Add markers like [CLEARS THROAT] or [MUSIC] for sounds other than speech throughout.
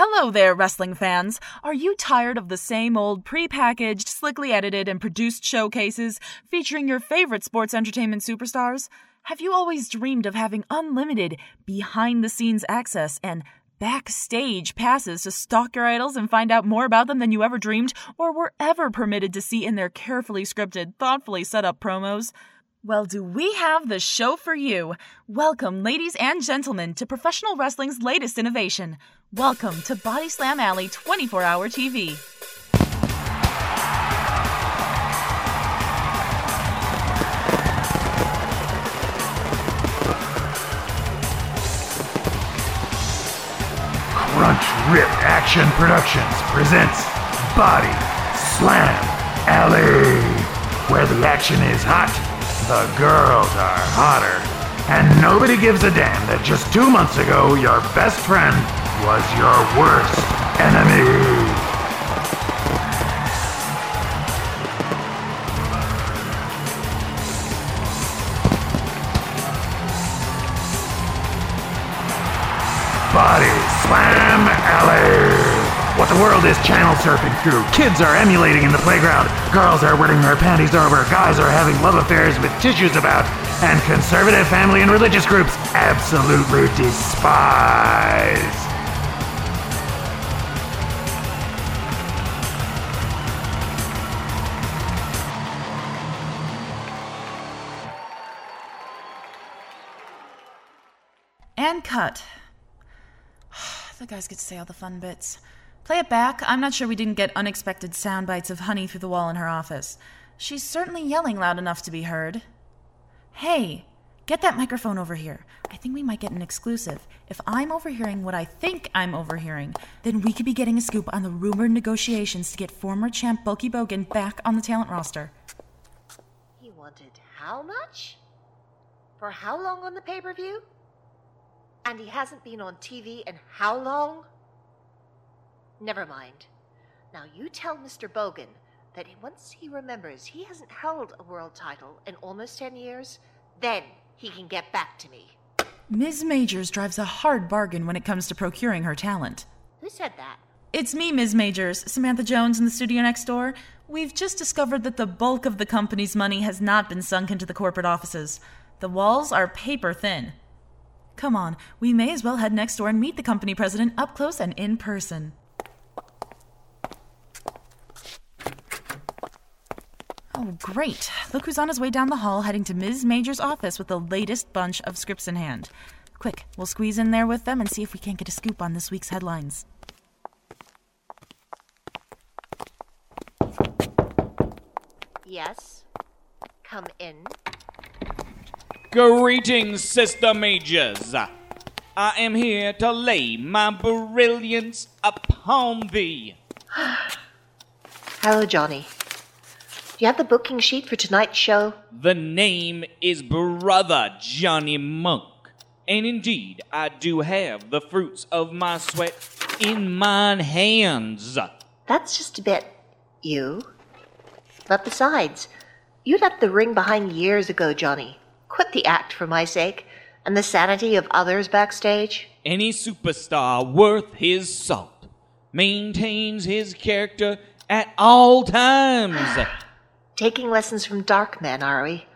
Hello there, wrestling fans. Are you tired of the same old pre-packaged, slickly edited, and produced showcases featuring your favorite sports entertainment superstars? Have you always dreamed of having unlimited behind the scenes access and backstage passes to stalk your idols and find out more about them than you ever dreamed or were ever permitted to see in their carefully scripted, thoughtfully set up promos? Well, do we have the show for you? Welcome, ladies and gentlemen, to professional wrestling's latest innovation. Welcome to Body Slam Alley 24 Hour TV. Crunch Rip Action Productions presents Body Slam Alley, where the action is hot, the girls are hotter, and nobody gives a damn that just two months ago your best friend was your worst enemy. Body Slam Alley. What the world is channel surfing through. Kids are emulating in the playground. Girls are wearing their panties over. Guys are having love affairs with tissues about. And conservative family and religious groups absolutely despise. And cut. [SIGHS] the guys get to say all the fun bits. Play it back. I'm not sure we didn't get unexpected sound bites of honey through the wall in her office. She's certainly yelling loud enough to be heard. Hey, get that microphone over here. I think we might get an exclusive. If I'm overhearing what I think I'm overhearing, then we could be getting a scoop on the rumored negotiations to get former champ Bulky Bogan back on the talent roster. He wanted how much? For how long on the pay per view? And he hasn't been on TV in how long? Never mind. Now you tell Mr. Bogan that once he remembers he hasn't held a world title in almost 10 years, then he can get back to me. Ms. Majors drives a hard bargain when it comes to procuring her talent. Who said that? It's me, Ms. Majors, Samantha Jones in the studio next door. We've just discovered that the bulk of the company's money has not been sunk into the corporate offices. The walls are paper thin. Come on, we may as well head next door and meet the company president up close and in person. Oh, great. Look who's on his way down the hall heading to Ms. Major's office with the latest bunch of scripts in hand. Quick, we'll squeeze in there with them and see if we can't get a scoop on this week's headlines. Yes. Come in. Greetings, Sister Majors. I am here to lay my brilliance upon thee. [GASPS] Hello, Johnny. Do you have the booking sheet for tonight's show? The name is Brother Johnny Monk. And indeed, I do have the fruits of my sweat in mine hands. That's just a bit you. But besides, you left the ring behind years ago, Johnny. Quit the act for my sake and the sanity of others backstage. Any superstar worth his salt maintains his character at all times. [SIGHS] [LAUGHS] Taking lessons from Darkman, are we?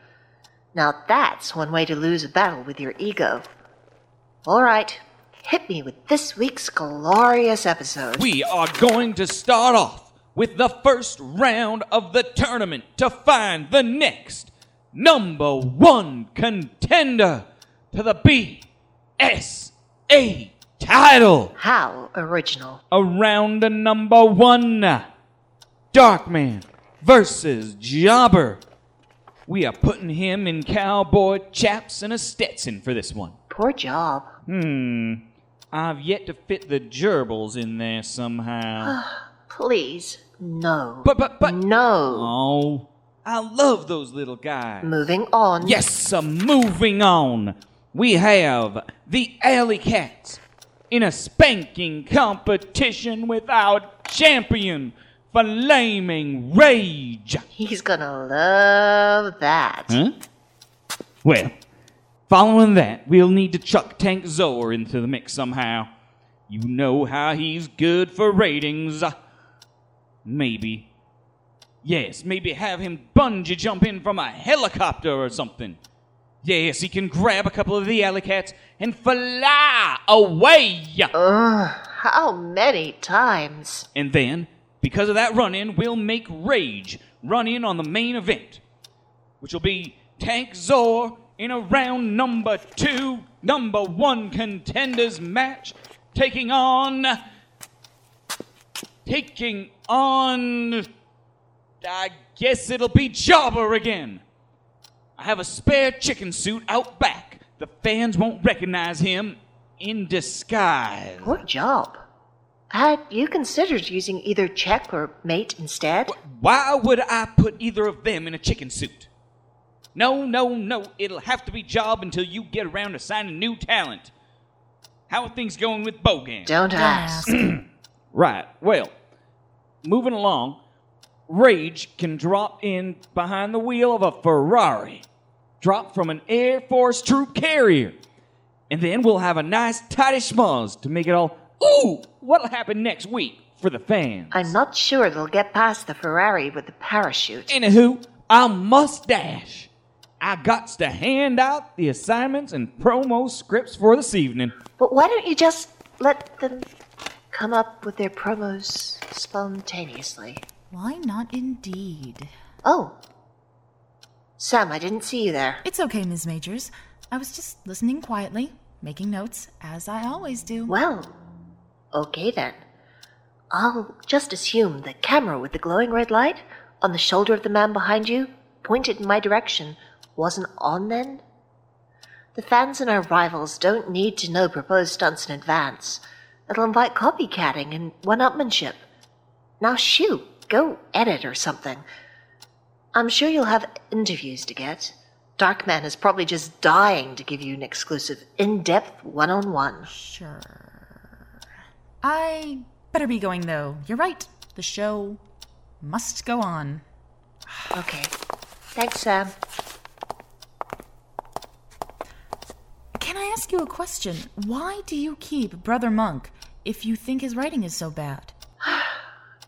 Now that's one way to lose a battle with your ego. All right, hit me with this week's glorious episode. We are going to start off with the first round of the tournament to find the next number one contender to the BSA title. How original. Around the number one, Darkman versus Jobber. We are putting him in cowboy chaps and a Stetson for this one. Poor job. Hmm. I've yet to fit the gerbils in there somehow. [SIGHS] Please, no. But, but, but. No. Oh, I love those little guys. Moving on. Yes, uh, moving on. We have the Alley Cats in a spanking competition with our champion, Flaming Rage. He's gonna love that. Huh? Well, following that, we'll need to chuck Tank Zor into the mix somehow. You know how he's good for ratings. Maybe. Yes, maybe have him bungee jump in from a helicopter or something. Yes, he can grab a couple of the alley cats and fly away. Ugh, how many times? And then, because of that run in, we'll make Rage run in on the main event, which will be Tank Zor in a round number two, number one contenders match, taking on. Taking on. I guess it'll be Jobber again. I have a spare chicken suit out back. The fans won't recognize him in disguise. Poor job. Had you considered using either Check or Mate instead? Why would I put either of them in a chicken suit? No, no, no. It'll have to be Job until you get around to signing new talent. How are things going with Bogan? Don't Don't ask. ask. [CLEARS THROAT] Right. Well, moving along, Rage can drop in behind the wheel of a Ferrari, drop from an Air Force troop carrier, and then we'll have a nice tidy schmuzz to make it all. Ooh, what'll happen next week for the fans? I'm not sure they'll get past the Ferrari with the parachute. Anywho, I must dash. I got to hand out the assignments and promo scripts for this evening. But why don't you just let them come up with their promos spontaneously? Why not indeed? Oh. Sam, I didn't see you there. It's okay, Ms. Majors. I was just listening quietly, making notes, as I always do. Well, okay then. I'll just assume the camera with the glowing red light on the shoulder of the man behind you, pointed in my direction, wasn't on then? The fans and our rivals don't need to know proposed stunts in advance. It'll invite copycatting and one upmanship. Now shoot, go edit or something. I'm sure you'll have interviews to get. Darkman is probably just dying to give you an exclusive, in depth one on one. Sure. I better be going, though. You're right. The show must go on. Okay. Thanks, Sam. Can I ask you a question? Why do you keep Brother Monk if you think his writing is so bad? [SIGHS]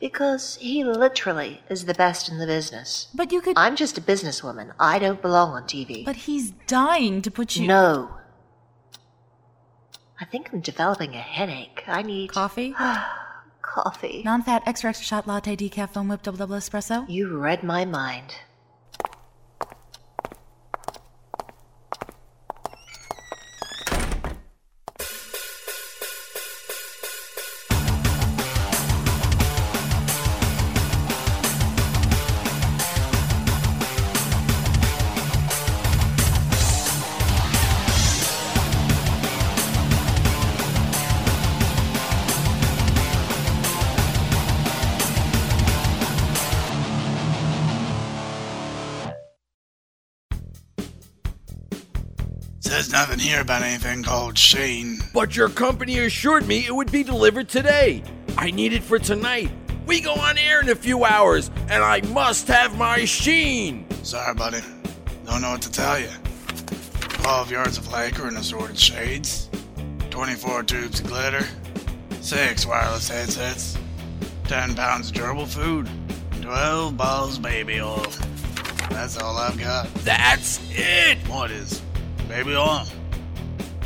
Because he literally is the best in the business. But you could. I'm just a businesswoman. I don't belong on TV. But he's dying to put you. no. I think I'm developing a headache. I need Coffee? [SIGHS] coffee. Non fat, extra extra shot, latte, decaf, foam whip, double double espresso? You read my mind. Here about anything called Shane. But your company assured me it would be delivered today. I need it for tonight. We go on air in a few hours, and I must have my sheen. Sorry, buddy. Don't know what to tell you. 12 yards of lacquer in assorted shades, 24 tubes of glitter, 6 wireless headsets, 10 pounds of gerbil food, 12 bottles of baby oil. That's all I've got. That's it. What is baby oil?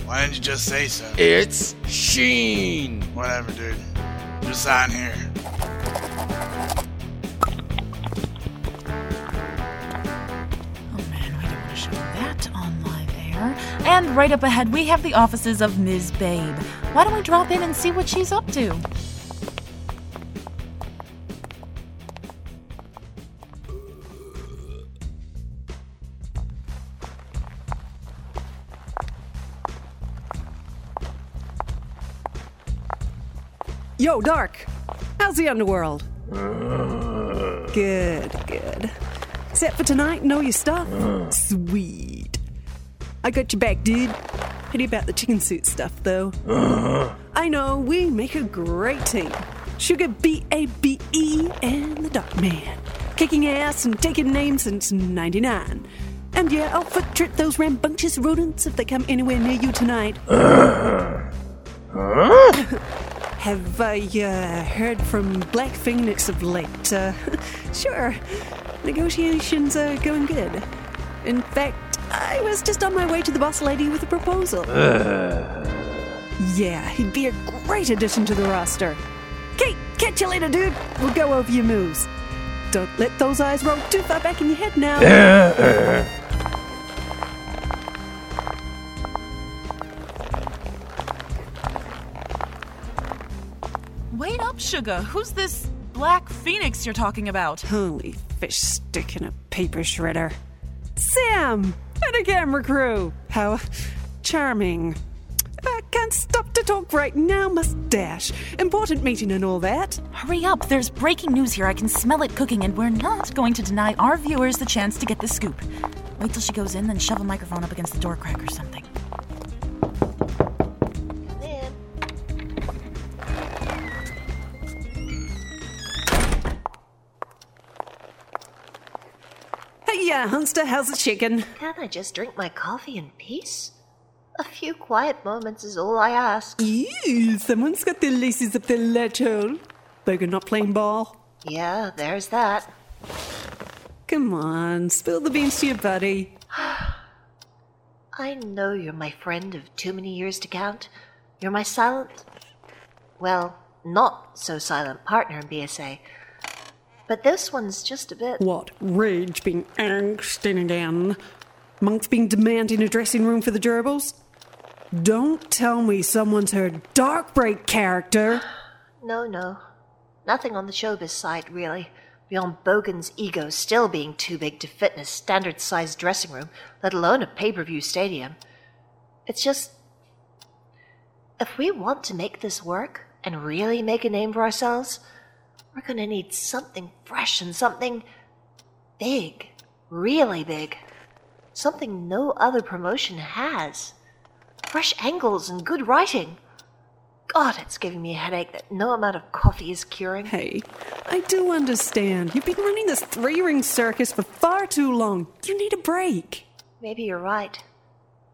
Why didn't you just say so? It's sheen. Whatever, dude. Just sign here. Oh man, we don't want to show that on live air. And right up ahead, we have the offices of Ms. Babe. Why don't we drop in and see what she's up to? Yo, Dark. How's the underworld? Uh. Good, good. Set for tonight? Know your stuff? Uh. Sweet. I got your back, dude. Pity about the chicken suit stuff, though. Uh-huh. I know, we make a great team. Sugar B A B E and the Dark Man. Kicking ass and taking names since 99. And yeah, I'll foot trip those rambunctious rodents if they come anywhere near you tonight. Uh-huh. [LAUGHS] Have I uh, heard from Black Phoenix of late? Uh, [LAUGHS] sure. Negotiations are going good. In fact, I was just on my way to the boss lady with a proposal. [SIGHS] Yeah, he'd be a great addition to the roster. Okay, catch you later, dude. We'll go over your moves. Don't let those eyes roll too far back in your head now. [LAUGHS] [LAUGHS] Who's this Black Phoenix you're talking about? Holy fish stick in a paper shredder. Sam! And a camera crew! How charming. I can't stop to talk right now, must dash. Important meeting and all that. Hurry up, there's breaking news here. I can smell it cooking, and we're not going to deny our viewers the chance to get the scoop. Wait till she goes in, then shove a microphone up against the door crack or something. Yeah, Hunster, how's the chicken? Can't I just drink my coffee in peace? A few quiet moments is all I ask. Ew, someone's got their laces up their latch hole. Burger not playing ball. Yeah, there's that. Come on, spill the beans to your buddy. [SIGHS] I know you're my friend of too many years to count. You're my silent, well, not so silent partner in BSA. But this one's just a bit. What? Rage being angst in again? Monks being demanding a dressing room for the gerbils? Don't tell me someone's heard Darkbreak character. [GASPS] No, no. Nothing on the showbiz side, really, beyond Bogan's ego still being too big to fit in a standard sized dressing room, let alone a pay per view stadium. It's just. If we want to make this work and really make a name for ourselves, we're gonna need something fresh and something big. Really big. Something no other promotion has. Fresh angles and good writing. God, it's giving me a headache that no amount of coffee is curing. Hey, I do understand. You've been running this three ring circus for far too long. You need a break. Maybe you're right.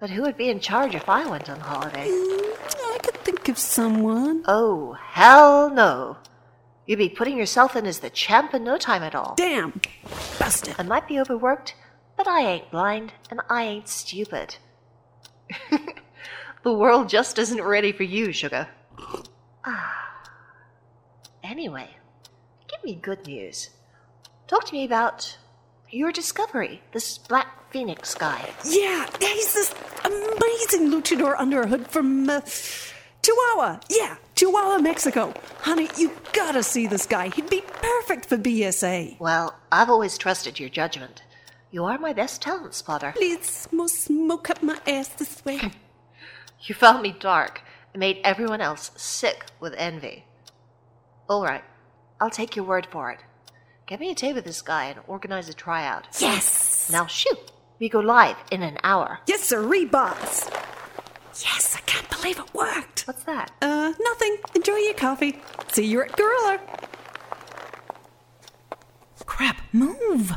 But who would be in charge if I went on holiday? Mm, I could think of someone. Oh, hell no. You'd be putting yourself in as the champ in no time at all. Damn! Busted. I might be overworked, but I ain't blind and I ain't stupid. [LAUGHS] the world just isn't ready for you, sugar. Ah. Anyway, give me good news. Talk to me about your discovery, this Black Phoenix guy. Yeah, he's this amazing luchador under a hood from uh, Chihuahua. Yeah, Chihuahua, Mexico. Honey, you gotta see this guy. He'd be perfect for BSA. Well, I've always trusted your judgment. You are my best talent spotter. Please, smoke up my ass this way. Hmm. You found me dark and made everyone else sick with envy. All right, I'll take your word for it. Get me a tape of this guy and organize a tryout. yes! Now shoot, we go live in an hour. Yes, sir, boss. Yes, I can't believe it worked. What's that? Uh, nothing. Enjoy your coffee. See you at Gorilla. Crap, move!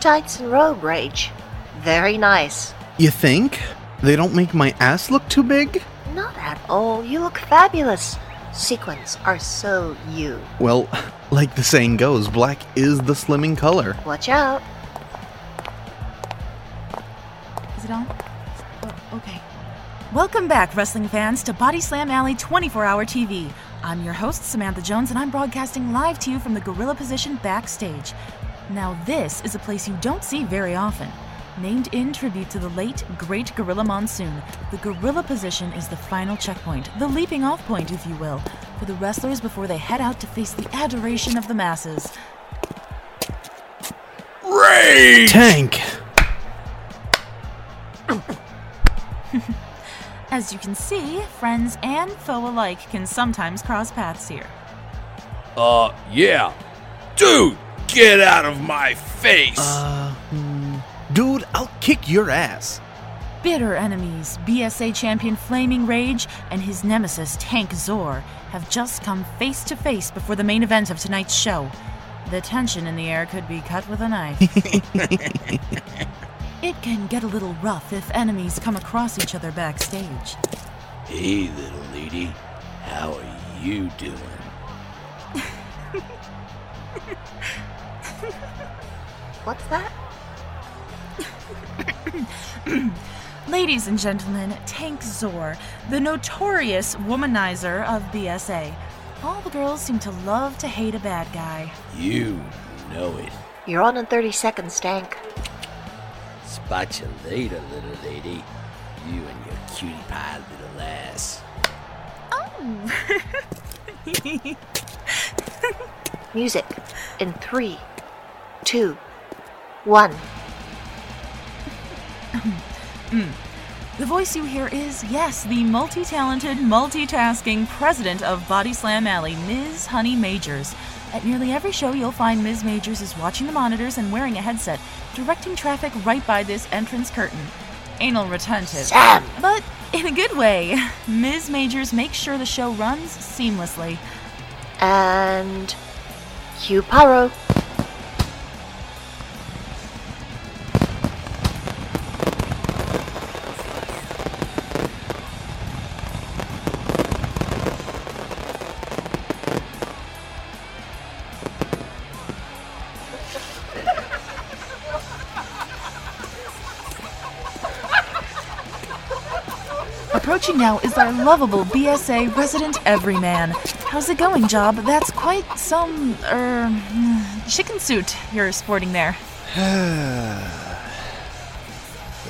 Tights and robe, Rage. Very nice. You think? They don't make my ass look too big? Not at all. You look fabulous. Sequins are so you. Well, [LAUGHS] like the saying goes, black is the slimming color. Watch out. Is it on? Oh, okay. Welcome back, wrestling fans, to Body Slam Alley 24 Hour TV. I'm your host, Samantha Jones, and I'm broadcasting live to you from the Gorilla Position backstage. Now, this is a place you don't see very often. Named in tribute to the late, great Gorilla Monsoon, the Gorilla Position is the final checkpoint, the leaping off point, if you will, for the wrestlers before they head out to face the adoration of the masses. Rage! Tank! [LAUGHS] As you can see, friends and foe alike can sometimes cross paths here. Uh, yeah. Dude, get out of my face! Uh, hmm. dude, I'll kick your ass. Bitter enemies, BSA champion Flaming Rage and his nemesis Tank Zor have just come face to face before the main event of tonight's show. The tension in the air could be cut with a knife. [LAUGHS] it can get a little rough if enemies come across each other backstage. hey, little lady. How are you doing? [LAUGHS] What's that? [COUGHS] Ladies and gentlemen, Tank Zor, the notorious womanizer of BSA. All the girls seem to love to hate a bad guy. You know it. You're on in 30 seconds, Tank. Spot you later, little lady. You and your cutie pie little ass. Oh. [LAUGHS] Music in three, two, one. [LAUGHS] Mm. The voice you hear is, yes, the multi talented, multitasking president of Body Slam Alley, Ms. Honey Majors. At nearly every show, you'll find Ms. Majors is watching the monitors and wearing a headset, directing traffic right by this entrance curtain. Anal retentive. Sam! But in a good way. [LAUGHS] Ms. Majors makes sure the show runs seamlessly. And. Hugh Pyro. Approaching now is our lovable BSA resident everyman. How's it going, Job? That's quite some, er, chicken suit you're sporting there. [SIGHS] the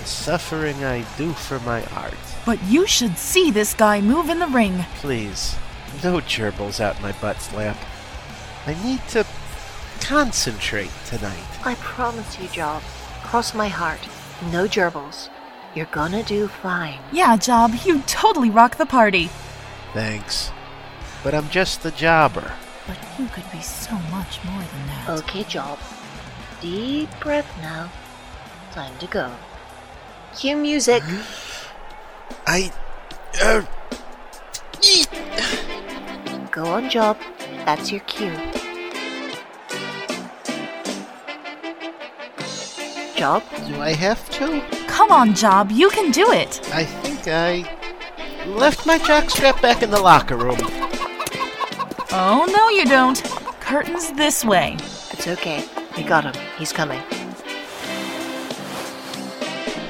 suffering I do for my art. But you should see this guy move in the ring. Please, no gerbils out my butt slap. I need to concentrate tonight. I promise you, Job. Cross my heart. No gerbils. You're gonna do fine. Yeah, Job, you totally rock the party. Thanks. But I'm just the jobber. But you could be so much more than that. Okay, Job. Deep breath now. Time to go. Cue music. I. Uh, Go on, Job. That's your cue. Job? do I have to? Come on, Job, you can do it. I think I left my jockstrap back in the locker room. Oh, no, you don't. Curtains this way. It's okay. We got him. He's coming.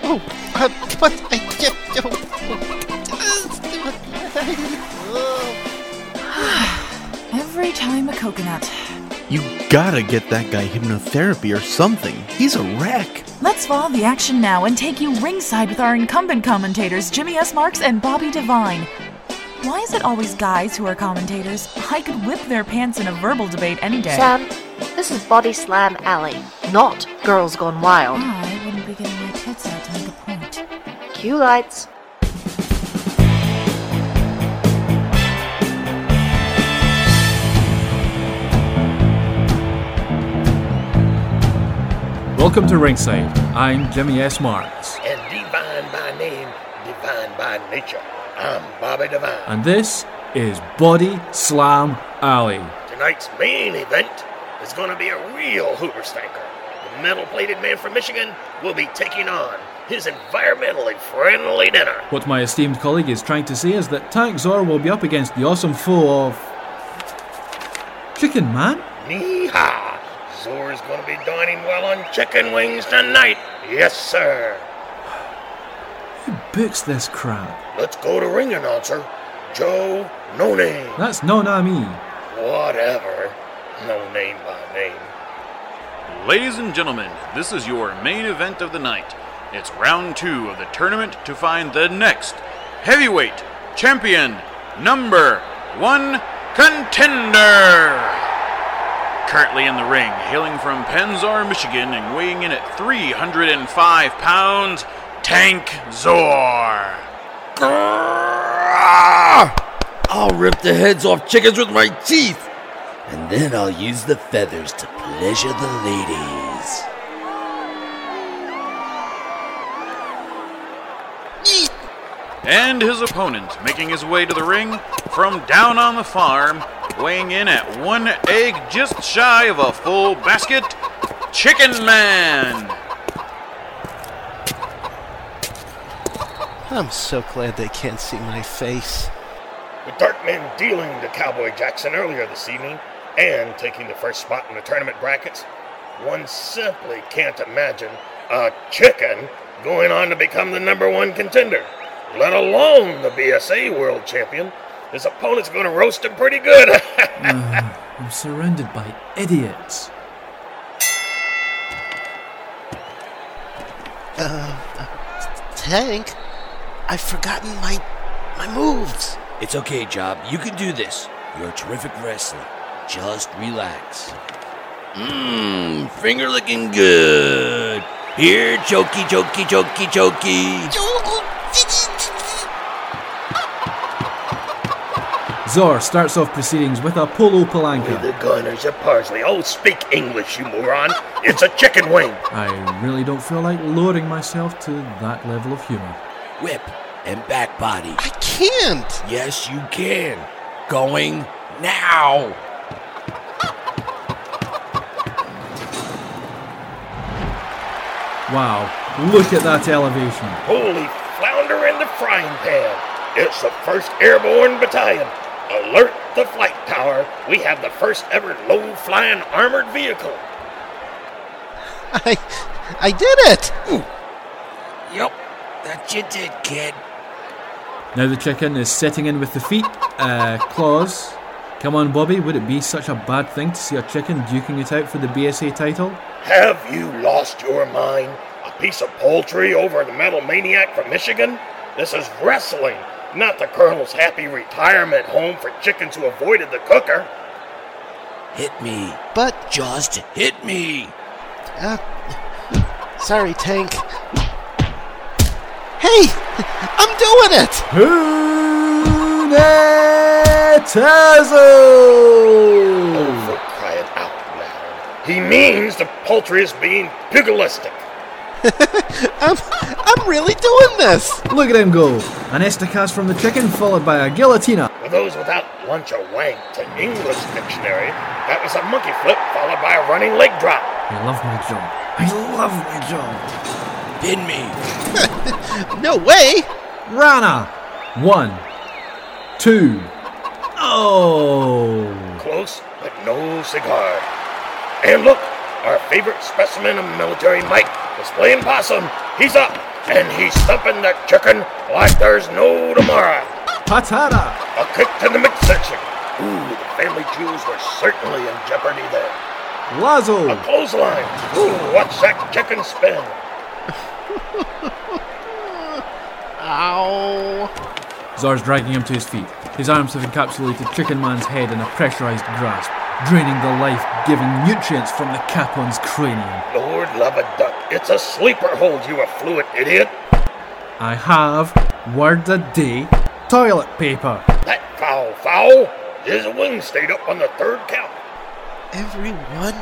Oh, uh, but I get. [SIGHS] Every time a coconut. You gotta get that guy hypnotherapy or something. He's a wreck. Let's follow the action now and take you ringside with our incumbent commentators, Jimmy S. Marks and Bobby Devine. Why is it always guys who are commentators? I could whip their pants in a verbal debate any day. Sam, this is Body Slam Alley, not Girls Gone Wild. Ah, I wouldn't be getting my tits out to make a point. Cue lights. Welcome to Ringside. I'm Jimmy S. Marks, And divine by name, divine by nature. I'm Bobby Devine. and this is Body Slam Alley. Tonight's main event is going to be a real hooper stanker. The metal plated man from Michigan will be taking on his environmentally friendly dinner. What my esteemed colleague is trying to say is that Tank Zor will be up against the awesome foe of. Chicken Man? Yeehaw! Zor's going to be dining well on chicken wings tonight. Yes, sir. Who books this crap? Let's go to ring announcer Joe No Name. That's no na me. Whatever. No name by name. Ladies and gentlemen, this is your main event of the night. It's round two of the tournament to find the next heavyweight champion number one contender. Currently in the ring, hailing from Penzar, Michigan, and weighing in at 305 pounds, Tank Zor. I'll rip the heads off chickens with my teeth. and then I'll use the feathers to pleasure the ladies. And his opponent making his way to the ring from down on the farm, weighing in at one egg just shy of a full basket, Chicken Man. I'm so glad they can't see my face. With Darkman dealing to Cowboy Jackson earlier this evening and taking the first spot in the tournament brackets, one simply can't imagine a chicken going on to become the number one contender, let alone the BSA world champion. His opponent's going to roast him pretty good. Uh, [LAUGHS] I'm surrounded by idiots. Uh, Tank, I've forgotten my my moves. It's okay, Job. You can do this. You're a terrific wrestler. Just relax. Mmm, finger looking good. Here, chokey, chokey, chokey, chokey. Zor starts off proceedings with a polo palanca. the gunners of parsley. Oh, speak English, you moron. It's a chicken wing. I really don't feel like lowering myself to that level of humor. Whip and back body. I can't. Yes, you can. Going now. Wow, look at that elevation. Holy flounder in the frying pan. It's the 1st Airborne Battalion. Alert the flight tower. We have the first ever low flying armored vehicle. I I did it. Yep, that you did, kid. Now the chicken is setting in with the feet. Uh, claws. Come on, Bobby, would it be such a bad thing to see a chicken duking it out for the BSA title? Have you lost your mind? A piece of poultry over the metal maniac from Michigan? This is wrestling, not the Colonel's happy retirement home for chickens who avoided the cooker. Hit me. But Just hit me. uh, sorry, Tank. Hey, I'm doing it. Oh, for crying out loud. He means the poultry is being pugilistic. [LAUGHS] I'm I'm really doing this. Look at him go. An estacas from the chicken, followed by a guillotina. For those without lunch or wank to English dictionary, that was a monkey flip followed by a running leg drop. I love my job. I love my job. Pin me. [LAUGHS] No way. Rana. One. Two. Oh. Close, but no cigar. And look, our favorite specimen of military might displaying possum. He's up, and he's stumping that chicken like there's no tomorrow. Patada. A kick to the midsection. Ooh, the family jewels were certainly in jeopardy there. Lazo. A clothesline. Ooh, watch that chicken spin. Ow. Zor's dragging him to his feet. His arms have encapsulated Chicken Man's head in a pressurized grasp, draining the life giving nutrients from the Capon's cranium. Lord love a duck. It's a sleeper hold, you affluent idiot. I have, word a day, toilet paper. That foul foul. His wing stayed up on the third count. Everyone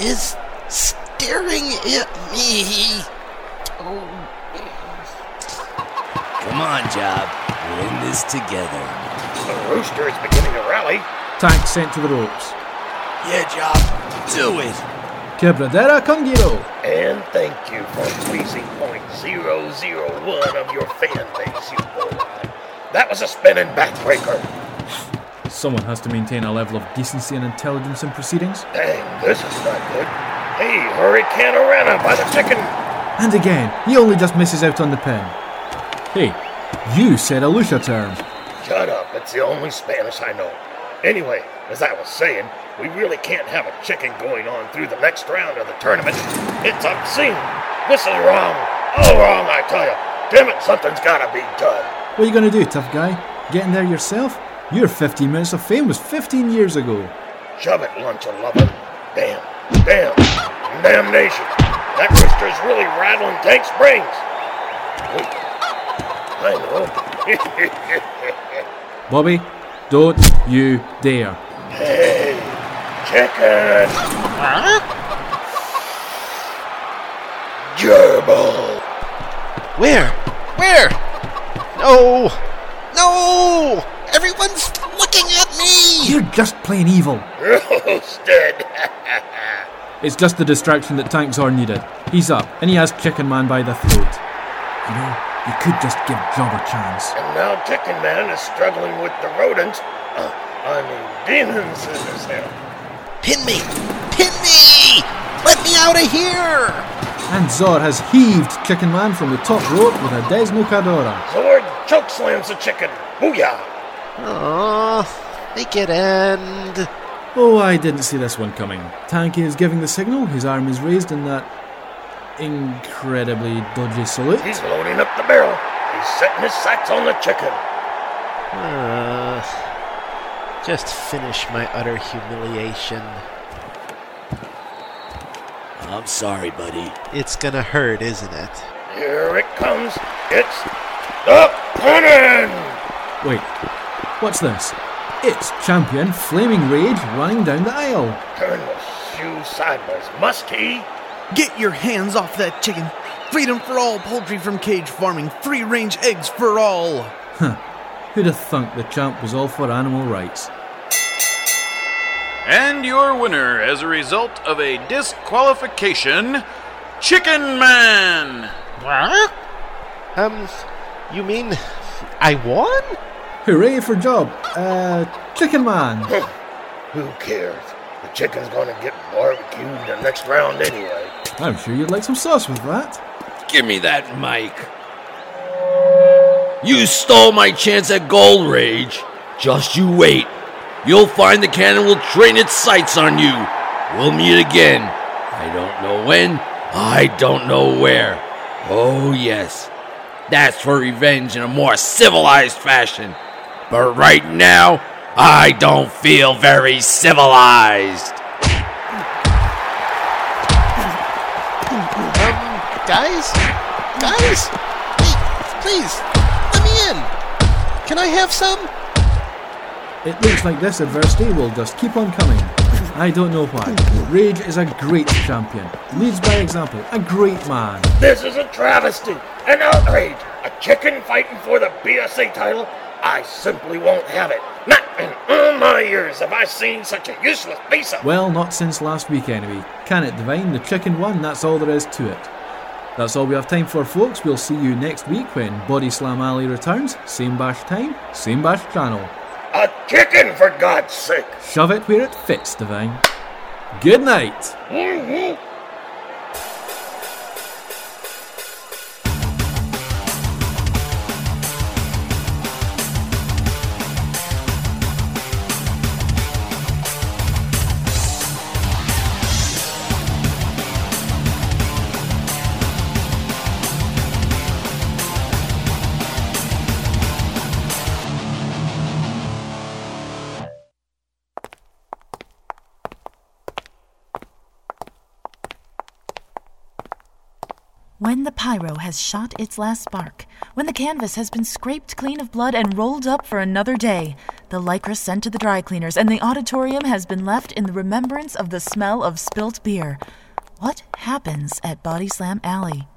is staring at me. Oh. Come on, Job. We're in this together. The rooster is beginning to rally. Tank sent to the ropes. Yeah, Job. Do it. Quebradora con giro. And thank you for pleasing point zero zero one of your fan base, you moron. That was a spinning backbreaker. Someone has to maintain a level of decency and intelligence in proceedings. Dang, this is not good. Hey, Hurricanrana by the chicken. And again, he only just misses out on the pin. Hey, you said a lucha term. Shut up, it's the only Spanish I know. Anyway, as I was saying, we really can't have a chicken going on through the next round of the tournament. It's obscene. This is wrong. All wrong, I tell you. Damn it, something's gotta be done. What are you gonna do, tough guy? Get in there yourself? Your 15 minutes of fame was 15 years ago. Shove it, lunch of lovin'. Damn, damn, damnation. That rooster is really rattling tank springs. [LAUGHS] I know. [LAUGHS] Bobby, don't you dare. hey, chicken. Gerbil. Where? Where? No! No! Everyone's looking at me! You're just plain evil. [LAUGHS] Roasted. It's just the distraction that Tank Zor needed. He's up, and he has Chicken Man by the throat. You know, you could just give Job a chance. and now Chicken Man is struggling with the rodents. Uh, I mean, demons in his head. Pin me! Pin me! Let me out of here! And Zor has heaved Chicken Man from the top rope with a Desnucadora. Zord choke slams the chicken. Booyah! Oh, make it end. Oh, I didn't see this one coming. Tanky is giving the signal, his arm is raised in that incredibly dodgy salute. He's loading up the barrel. He's setting his sights on the chicken. Uh, just finish my utter humiliation. I'm sorry, buddy. It's gonna hurt, isn't it? Here it comes. It's the cannon! Wait, what's this? It's Champion Flaming Rage running down the aisle. Turn the shoe sideways, must he? Get your hands off that chicken. Freedom for all poultry from cage farming. Free range eggs for all. Huh. Who'd have thunk the champ was all for animal rights? And your winner as a result of a disqualification, Chicken Man! What? Um, you mean I won? Hooray for Job. Uh, Chicken Man. Who cares? The chicken's gonna get barbecued the next round anyway. I'm sure you'd like some sauce with that. Give me that mic. You stole my chance at Gold Rage. Just you wait. You'll find the cannon will train its sights on you. We'll meet again. I don't know when. I don't know where. Oh, yes. That's for revenge in a more civilized fashion. But right now, I don't feel very civilized. Um, guys? Guys? Hey, please, let me in. Can I have some? It looks like this adversity will just keep on coming. I don't know why. Rage is a great champion. Leads by example. A great man. This is a travesty, an outrage. A chicken fighting for the BSA title? I simply won't have it. Not in all my years have I seen such a useless piece of. Well, not since last week anyway. Can it Devine? The chicken won, that's all there is to it. That's all we have time for, folks. We'll see you next week when Body Slam Alley returns. Same bash time, same bash channel. A chicken, for God's sake! Shove it where it fits, Divine. Good night. Mm-hmm. Pyro has shot its last spark, when the canvas has been scraped clean of blood and rolled up for another day, the lycra sent to the dry cleaners, and the auditorium has been left in the remembrance of the smell of spilt beer. What happens at Body Slam Alley?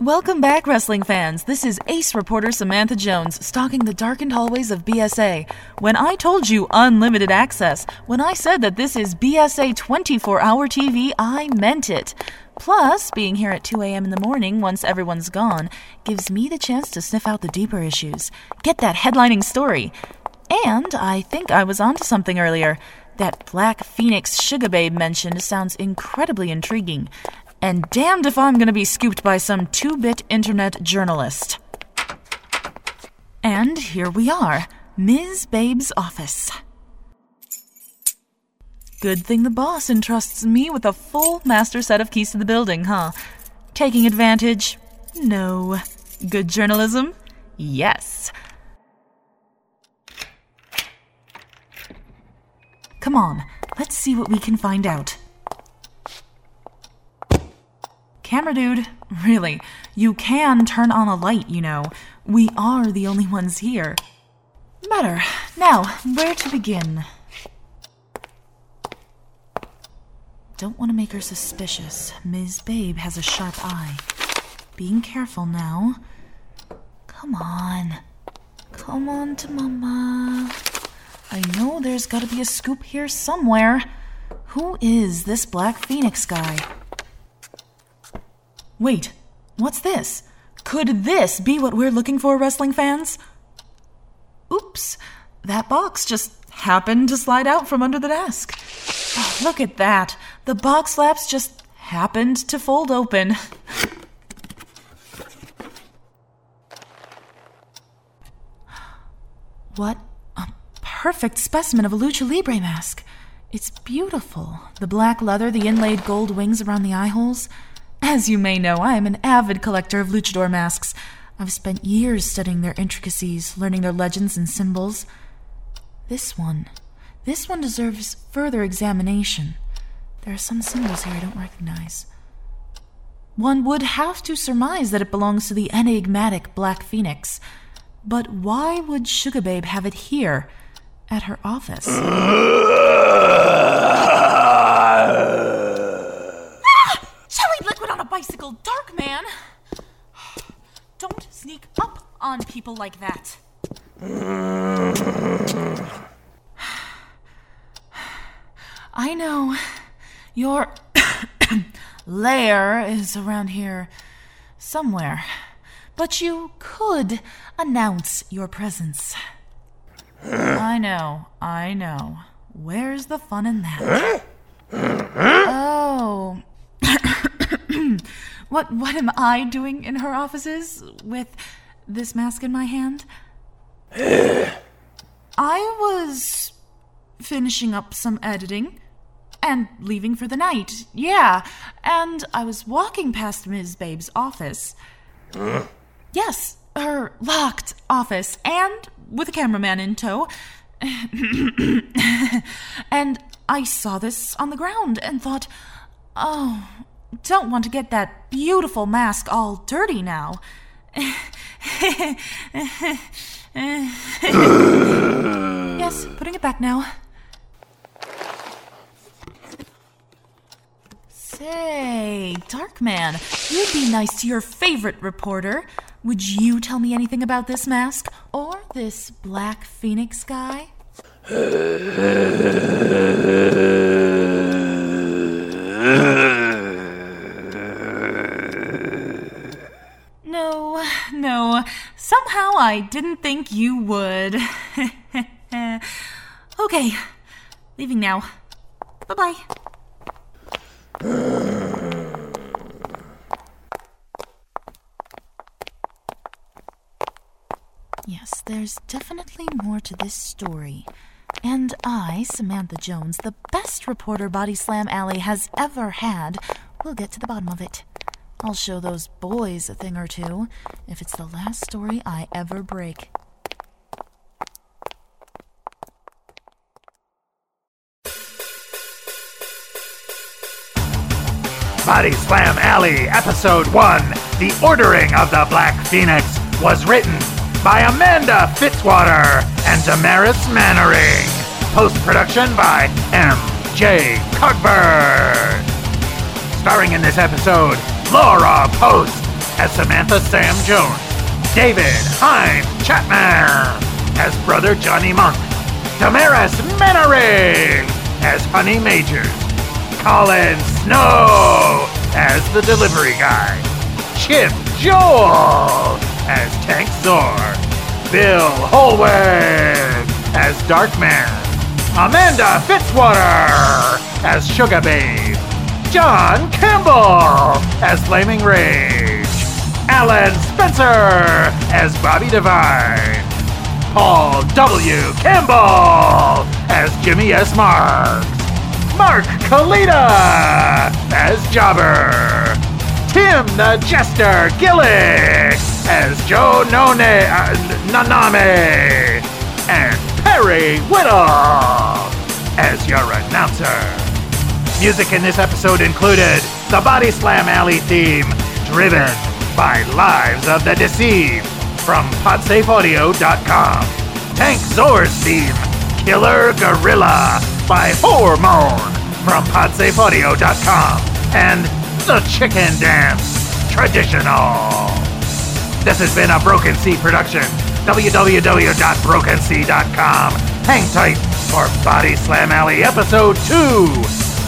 Welcome back, wrestling fans. This is ace reporter Samantha Jones stalking the darkened hallways of BSA. When I told you unlimited access, when I said that this is BSA 24 hour TV, I meant it. Plus, being here at 2 a.m. in the morning once everyone's gone gives me the chance to sniff out the deeper issues, get that headlining story. And I think I was onto something earlier. That Black Phoenix Sugar Babe mentioned sounds incredibly intriguing. And damned if I'm gonna be scooped by some two bit internet journalist. And here we are Ms. Babe's office. Good thing the boss entrusts me with a full master set of keys to the building, huh? Taking advantage? No. Good journalism? Yes. Come on, let's see what we can find out. Camera dude, really, you can turn on a light, you know. We are the only ones here. Better. Now, where to begin? Don't want to make her suspicious. Ms. Babe has a sharp eye. Being careful now. Come on. Come on to Mama. I know there's gotta be a scoop here somewhere. Who is this Black Phoenix guy? Wait, what's this? Could this be what we're looking for, wrestling fans? Oops, that box just happened to slide out from under the desk. Oh, look at that. The box flaps just happened to fold open. What a perfect specimen of a lucha libre mask. It's beautiful. The black leather, the inlaid gold wings around the eye holes. As you may know, I am an avid collector of luchador masks. I've spent years studying their intricacies, learning their legends and symbols. This one, this one deserves further examination. There are some symbols here I don't recognize. One would have to surmise that it belongs to the enigmatic Black Phoenix. But why would Sugar Babe have it here, at her office? [LAUGHS] ah! Liquid on a bicycle, Darkman! [SIGHS] Don't sneak up on people like that. [SIGHS] [SIGHS] I know. Your [COUGHS] lair is around here somewhere. But you could announce your presence. I know, I know. Where's the fun in that? Oh. [COUGHS] what what am I doing in her offices with this mask in my hand? I was finishing up some editing and leaving for the night. Yeah, and I was walking past Ms. Babe's office. Yes, her locked office, and with a cameraman in tow. [COUGHS] and I saw this on the ground and thought, oh, don't want to get that beautiful mask all dirty now. [LAUGHS] [COUGHS] yes, putting it back now. Say, Darkman, you'd be nice to your favorite reporter. Would you tell me anything about this mask or this Black Phoenix guy? No, no. Somehow I didn't think you would. [LAUGHS] okay, leaving now. Bye bye. Yes, there's definitely more to this story. And I, Samantha Jones, the best reporter Body Slam Alley has ever had, will get to the bottom of it. I'll show those boys a thing or two if it's the last story I ever break. Body Slam Alley, Episode 1 The Ordering of the Black Phoenix was written by Amanda Fitzwater and Damaris Mannering. Post production by M.J. Cogburn. Starring in this episode, Laura Post as Samantha Sam Jones, David Hines Chapman as Brother Johnny Monk, Damaris Mannering as Honey Majors, Colin Snow as the delivery guy, Chip Joel as Tank Zor, Bill Holweg as Darkman, Amanda Fitzwater as Sugar Babe, John Campbell as Flaming Rage, Alan Spencer as Bobby Devine, Paul W. Campbell as Jimmy S. Marks, Mark Kalita as Jobber, Tim the Jester Gillick as Joe None uh, Naname, and Perry Whittle as your announcer. Music in this episode included the Body Slam Alley theme, driven by Lives of the Deceived from PodSafeAudio.com. Tank Zor's theme, Killer Gorilla by Hormone from PodSafeAudio.com and The Chicken Dance Traditional. This has been a Broken Sea production. www.brokensea.com. Hang tight for Body Slam Alley Episode 2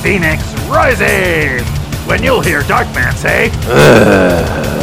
Phoenix Rising. When you'll hear Darkman say, "Ugh." [LAUGHS]